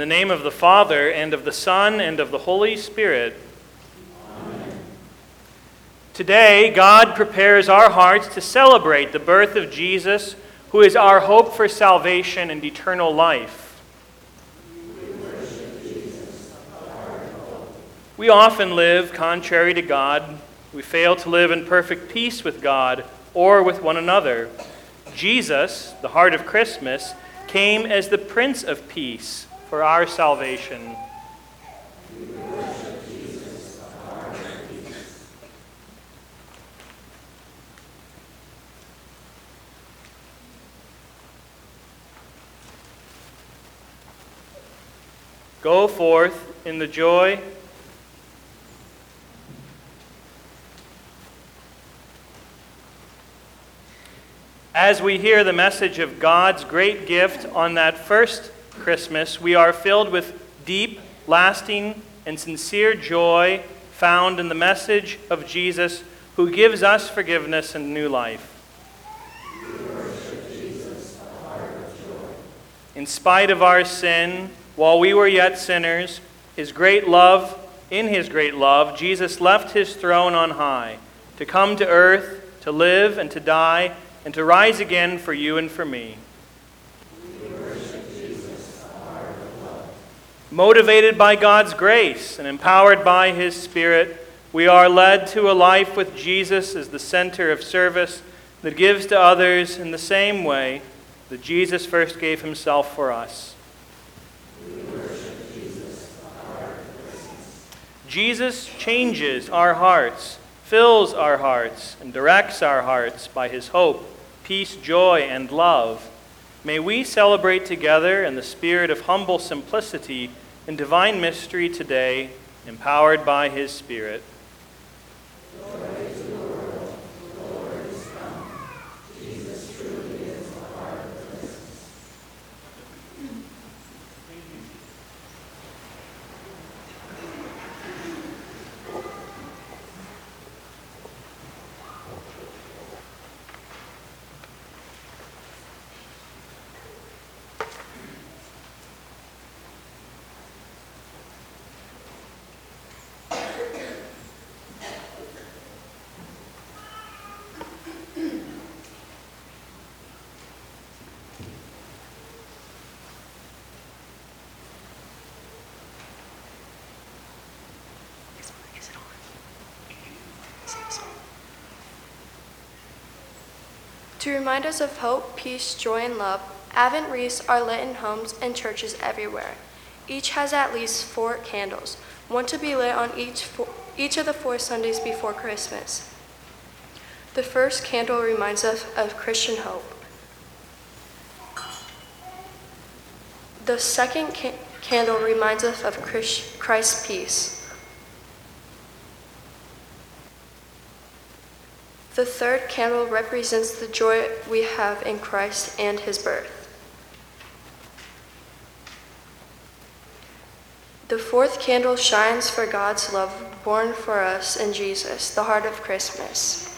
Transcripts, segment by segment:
the name of the Father, and of the Son, and of the Holy Spirit. Today, God prepares our hearts to celebrate the birth of Jesus, who is our hope for salvation and eternal life. We often live contrary to God. We fail to live in perfect peace with God or with one another. Jesus, the heart of Christmas, came as the Prince of Peace for our salvation. Go forth in the joy As we hear the message of God's great gift on that first Christmas, we are filled with deep, lasting, and sincere joy found in the message of Jesus who gives us forgiveness and new life. In spite of our sin, while we were yet sinners, his great love, in his great love, Jesus left his throne on high to come to earth, to live and to die, and to rise again for you and for me. Motivated by God's grace and empowered by His Spirit, we are led to a life with Jesus as the center of service that gives to others in the same way that Jesus first gave Himself for us. Jesus changes our hearts, fills our hearts, and directs our hearts by His hope, peace, joy, and love. May we celebrate together in the spirit of humble simplicity and divine mystery today, empowered by His Spirit. To remind us of hope, peace, joy, and love, Advent wreaths are lit in homes and churches everywhere. Each has at least four candles, one to be lit on each, four, each of the four Sundays before Christmas. The first candle reminds us of Christian hope. The second ca- candle reminds us of Christ's peace. The third candle represents the joy we have in Christ and his birth. The fourth candle shines for God's love born for us in Jesus, the heart of Christmas.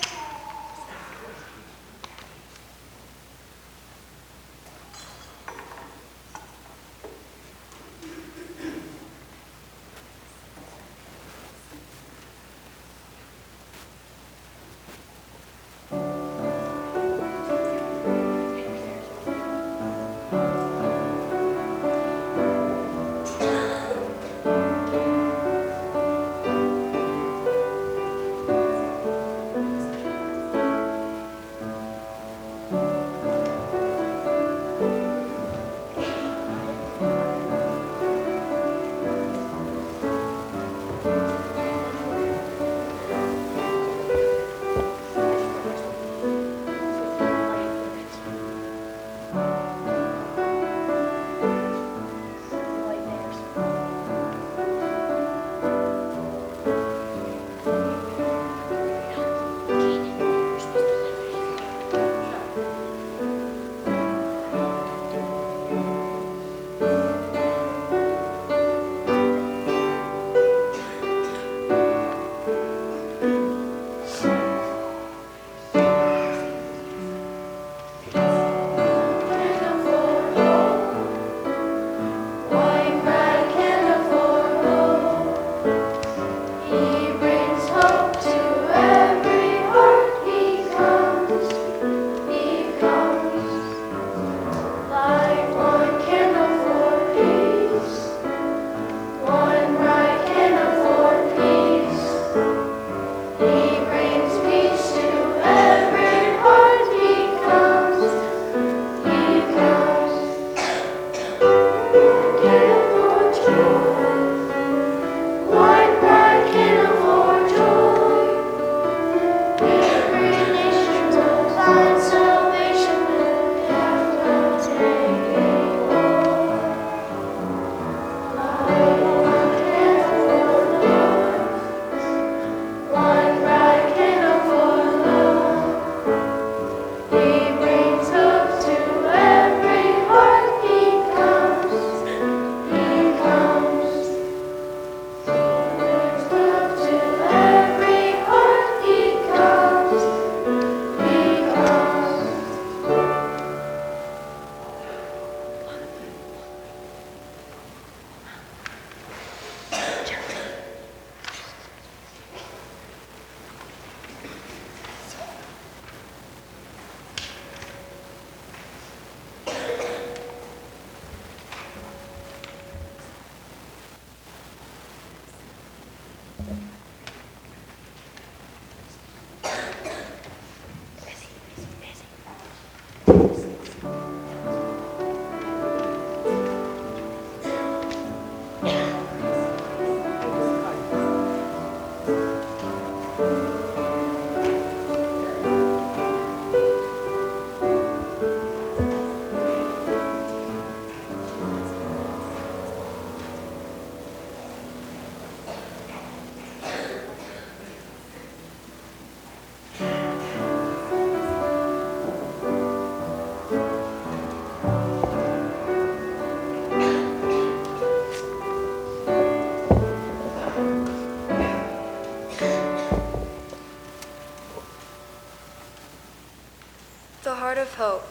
Hope.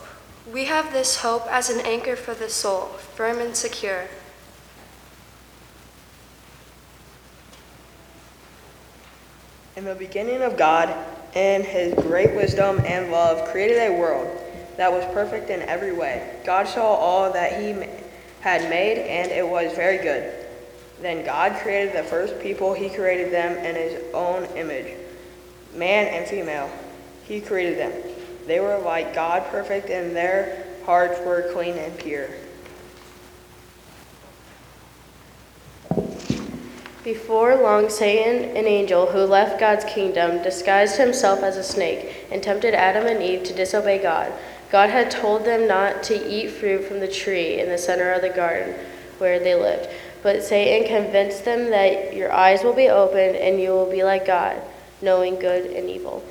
We have this hope as an anchor for the soul, firm and secure. In the beginning of God, in his great wisdom and love, created a world that was perfect in every way. God saw all that he had made, and it was very good. Then God created the first people, he created them in his own image. Man and female, he created them. They were like God, perfect, and their hearts were clean and pure. Before long, Satan, an angel who left God's kingdom, disguised himself as a snake and tempted Adam and Eve to disobey God. God had told them not to eat fruit from the tree in the center of the garden where they lived. But Satan convinced them that your eyes will be opened and you will be like God, knowing good and evil.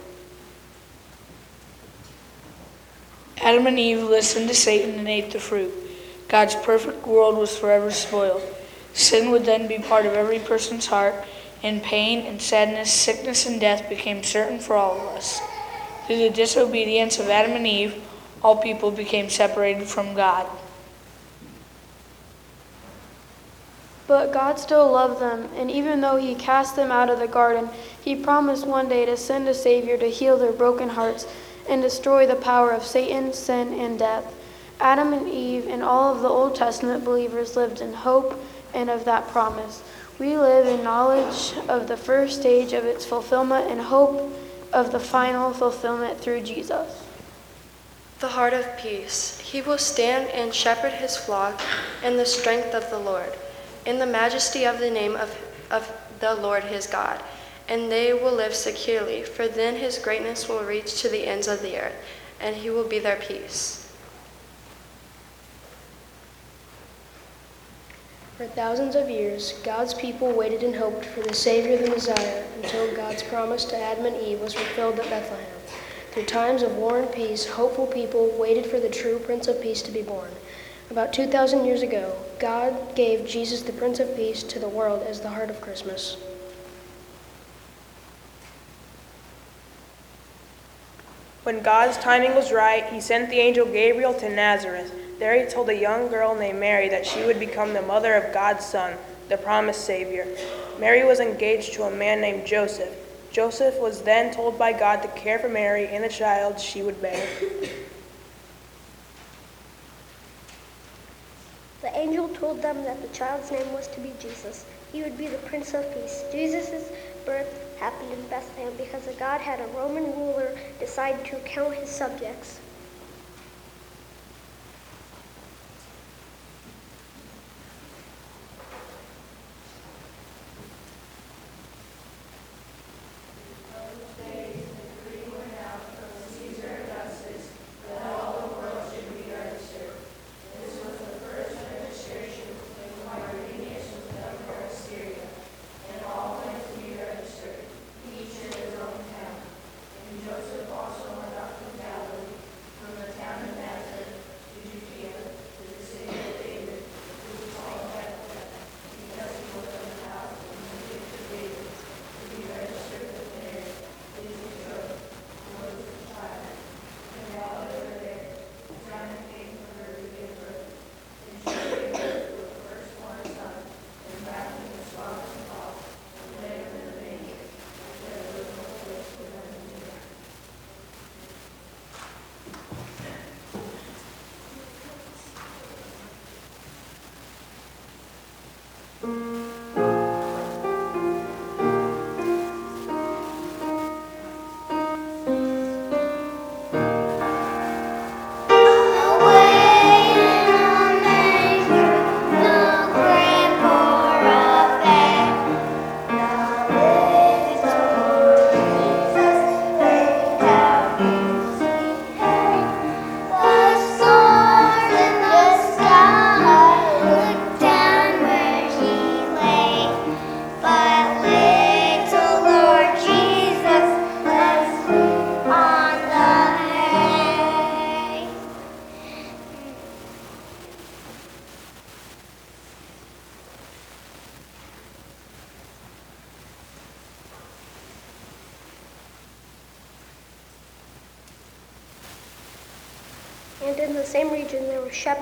Adam and Eve listened to Satan and ate the fruit. God's perfect world was forever spoiled. Sin would then be part of every person's heart, and pain and sadness, sickness and death became certain for all of us. Through the disobedience of Adam and Eve, all people became separated from God. But God still loved them, and even though He cast them out of the garden, He promised one day to send a Savior to heal their broken hearts and destroy the power of Satan, sin, and death. Adam and Eve and all of the Old Testament believers lived in hope and of that promise. We live in knowledge of the first stage of its fulfillment and hope of the final fulfillment through Jesus. The heart of peace. He will stand and shepherd his flock in the strength of the Lord, in the majesty of the name of, of the Lord his God. And they will live securely, for then his greatness will reach to the ends of the earth, and he will be their peace. For thousands of years, God's people waited and hoped for the Savior, the Messiah, until God's promise to Adam and Eve was fulfilled at Bethlehem. Through times of war and peace, hopeful people waited for the true Prince of Peace to be born. About 2,000 years ago, God gave Jesus, the Prince of Peace, to the world as the heart of Christmas. When God's timing was right, he sent the angel Gabriel to Nazareth. There he told a young girl named Mary that she would become the mother of God's Son, the promised Savior. Mary was engaged to a man named Joseph. Joseph was then told by God to care for Mary and the child she would bear. The angel told them that the child's name was to be Jesus. He would be the Prince of Peace. Jesus' birth happened in Bethlehem because a God had a Roman ruler decide to count his subjects.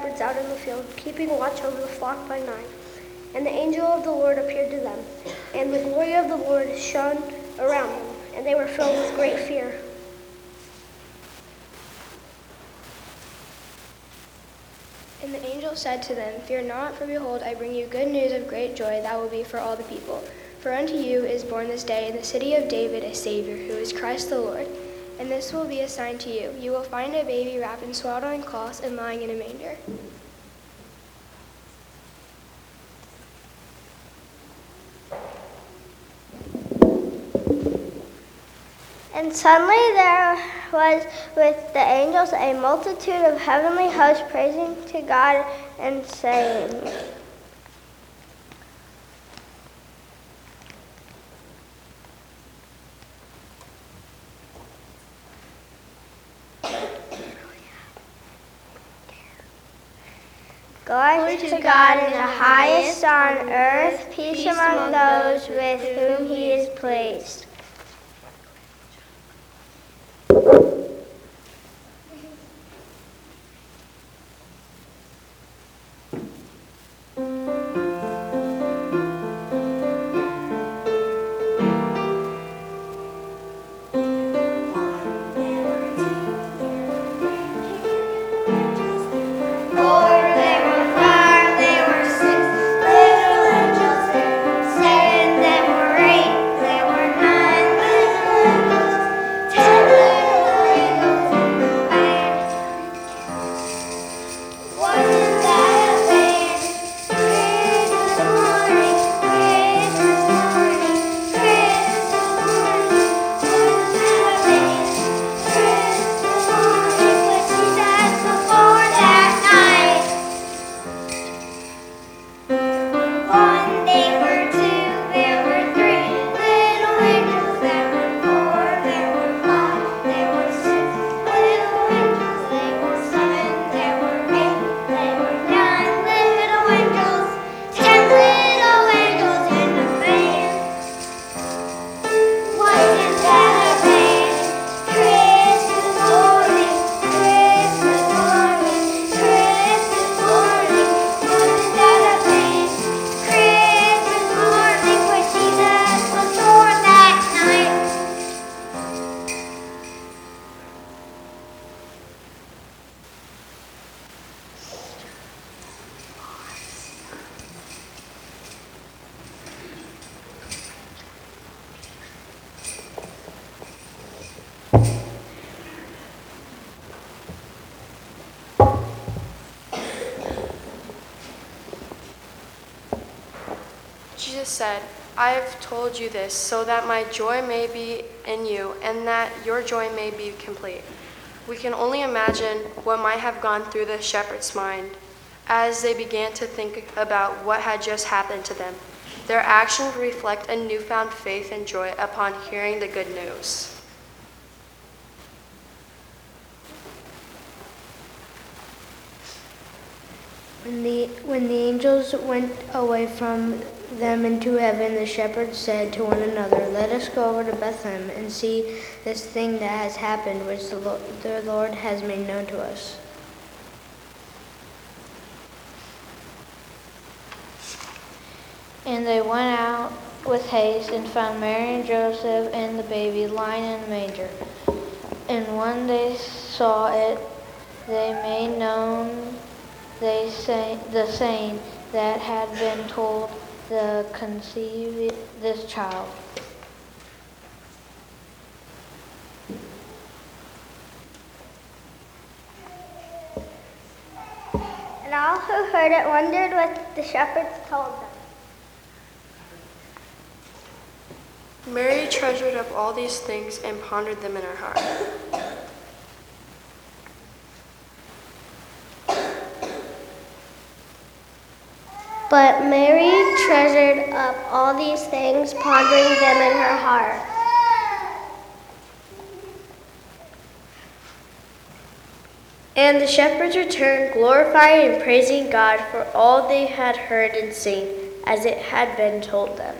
Shepherds out in the field, keeping watch over the flock by night. And the angel of the Lord appeared to them, and the glory of the Lord shone around them, and they were filled with great fear. And the angel said to them, Fear not, for behold, I bring you good news of great joy that will be for all the people. For unto you is born this day in the city of David a Savior, who is Christ the Lord. And this will be a sign to you. You will find a baby wrapped in swaddling cloths and lying in a manger. And suddenly there was with the angels a multitude of heavenly hosts praising to God and saying, Glory to God in the highest on earth, peace among those with whom he is pleased. This so that my joy may be in you and that your joy may be complete. We can only imagine what might have gone through the shepherd's mind as they began to think about what had just happened to them. Their actions reflect a newfound faith and joy upon hearing the good news. When the, when the angels went away from them into heaven, the shepherds said to one another, Let us go over to Bethlehem and see this thing that has happened, which the Lord, the Lord has made known to us. And they went out with haste and found Mary and Joseph and the baby lying in a manger. And when they saw it, they made known they say, the saying that had been told the conceive this child. And all who heard it wondered what the shepherds told them. Mary treasured up all these things and pondered them in her heart. But Mary treasured up all these things, pondering them in her heart. And the shepherds returned, glorifying and praising God for all they had heard and seen, as it had been told them.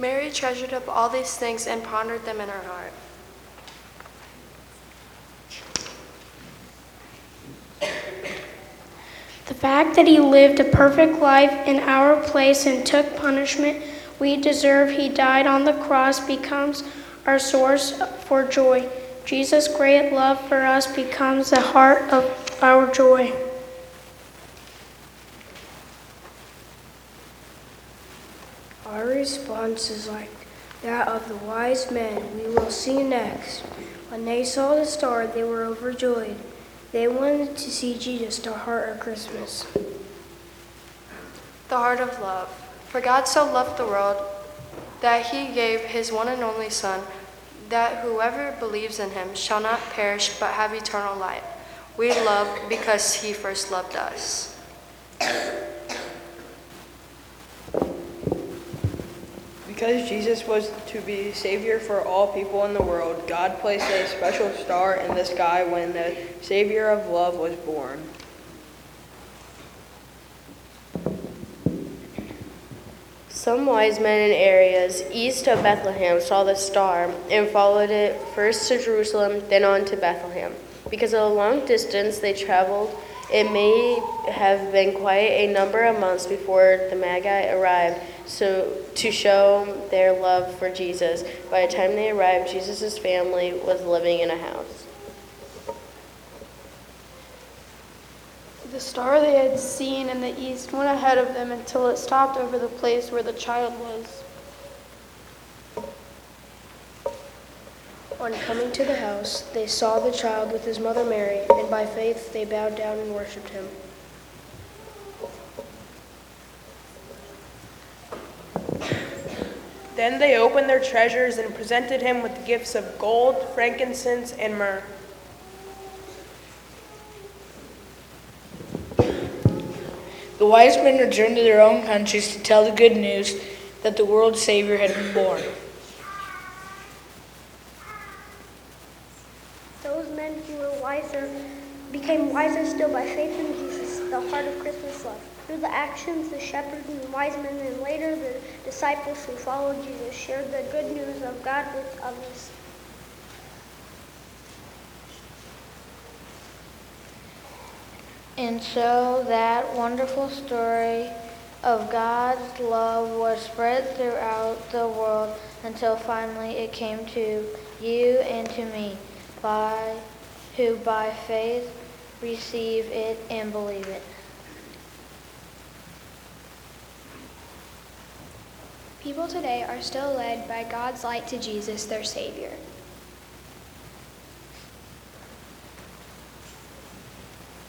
Mary treasured up all these things and pondered them in her heart. The fact that he lived a perfect life in our place and took punishment we deserve, he died on the cross, becomes our source for joy. Jesus' great love for us becomes the heart of our joy. Our response is like that of the wise men we will see you next. When they saw the star, they were overjoyed. They wanted to see Jesus, the heart of Christmas. The heart of love. For God so loved the world that he gave his one and only Son, that whoever believes in him shall not perish but have eternal life. We love because he first loved us. Because Jesus was to be Savior for all people in the world, God placed a special star in the sky when the Savior of love was born. Some wise men in areas east of Bethlehem saw the star and followed it first to Jerusalem, then on to Bethlehem. Because of the long distance they traveled, it may have been quite a number of months before the Magi arrived so to show their love for Jesus. By the time they arrived, Jesus' family was living in a house. The star they had seen in the east went ahead of them until it stopped over the place where the child was. On coming to the house, they saw the child with his mother Mary, and by faith they bowed down and worshipped him. Then they opened their treasures and presented him with gifts of gold, frankincense, and myrrh. The wise men returned to their own countries to tell the good news that the world's Savior had been born. Those men who were wiser became wiser still by faith in Jesus, the heart of Christmas love. Through the actions, the shepherds and wise men, and later the disciples who followed Jesus shared the good news of God with others. And so that wonderful story of God's love was spread throughout the world until finally it came to you and to me, by who by faith receive it and believe it. People today are still led by God's light to Jesus, their Savior.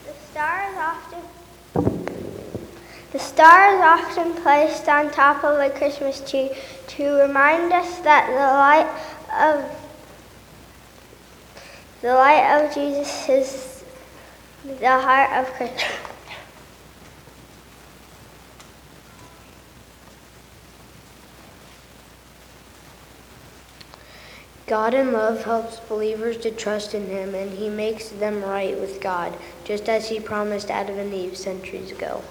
The star is often the star is often placed on top of a Christmas tree to remind us that the light of the light of Jesus is the heart of Christmas. God in love helps believers to trust in Him, and He makes them right with God, just as He promised Adam and Eve centuries ago.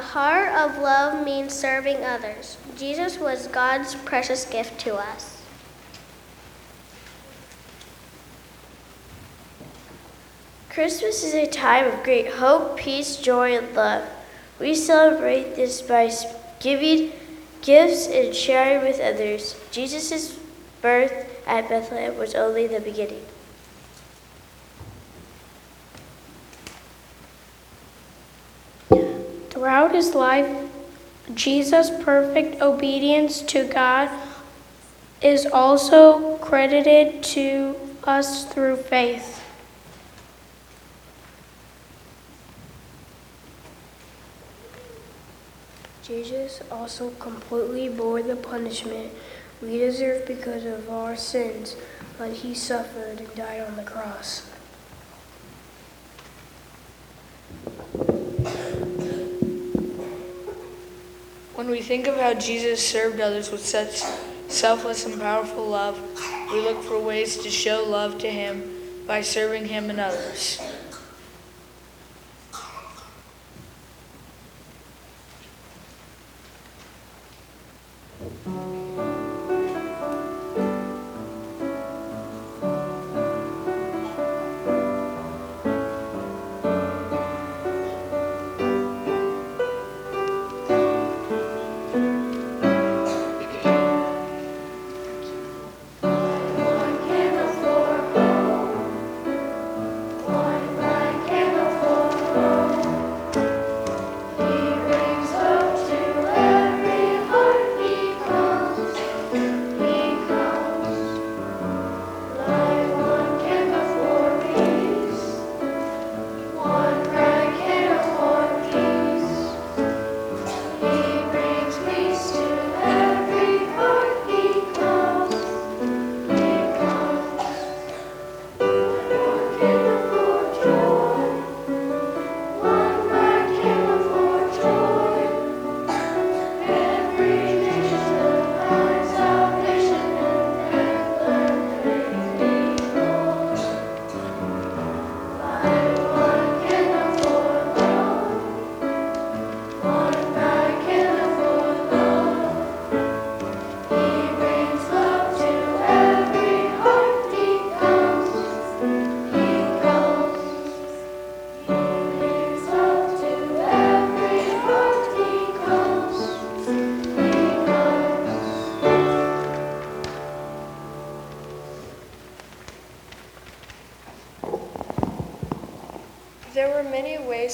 The heart of love means serving others. Jesus was God's precious gift to us. Christmas is a time of great hope, peace, joy, and love. We celebrate this by giving gifts and sharing with others. Jesus' birth at Bethlehem was only the beginning. Throughout his life, Jesus' perfect obedience to God is also credited to us through faith. Jesus also completely bore the punishment we deserve because of our sins, but he suffered and died on the cross. When we think of how Jesus served others with such selfless and powerful love, we look for ways to show love to him by serving him and others.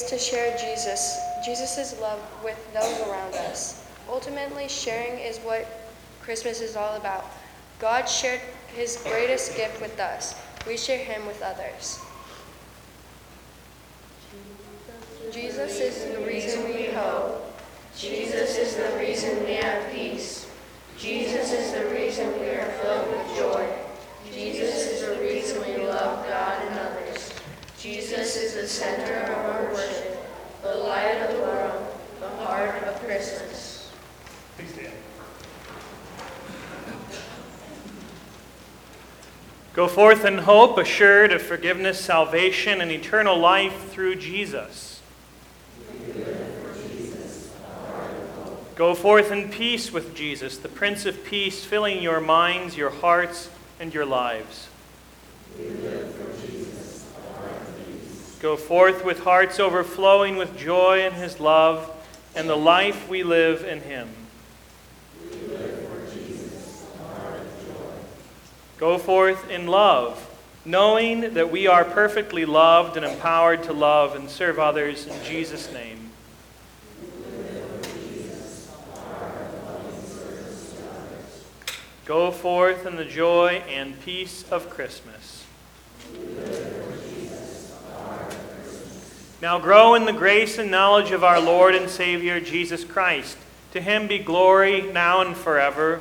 To share Jesus, Jesus' love with those around us. Ultimately, sharing is what Christmas is all about. God shared his greatest gift with us. We share him with others. Jesus is the reason we hope. Jesus is the reason we have peace. Jesus is the reason we are filled with joy. Jesus is the reason we love God and others. Jesus is the center of our worship, the light of the world, the heart of Christmas. Please stand. Go forth in hope, assured of forgiveness, salvation, and eternal life through Jesus. Go forth in peace with Jesus, the Prince of Peace, filling your minds, your hearts, and your lives. Go forth with hearts overflowing with joy in his love and the life we live in him. Go forth in love, knowing that we are perfectly loved and empowered to love and serve others in Jesus' name. Go forth in the joy and peace of Christmas. Now grow in the grace and knowledge of our Lord and Savior Jesus Christ. To him be glory now and forever,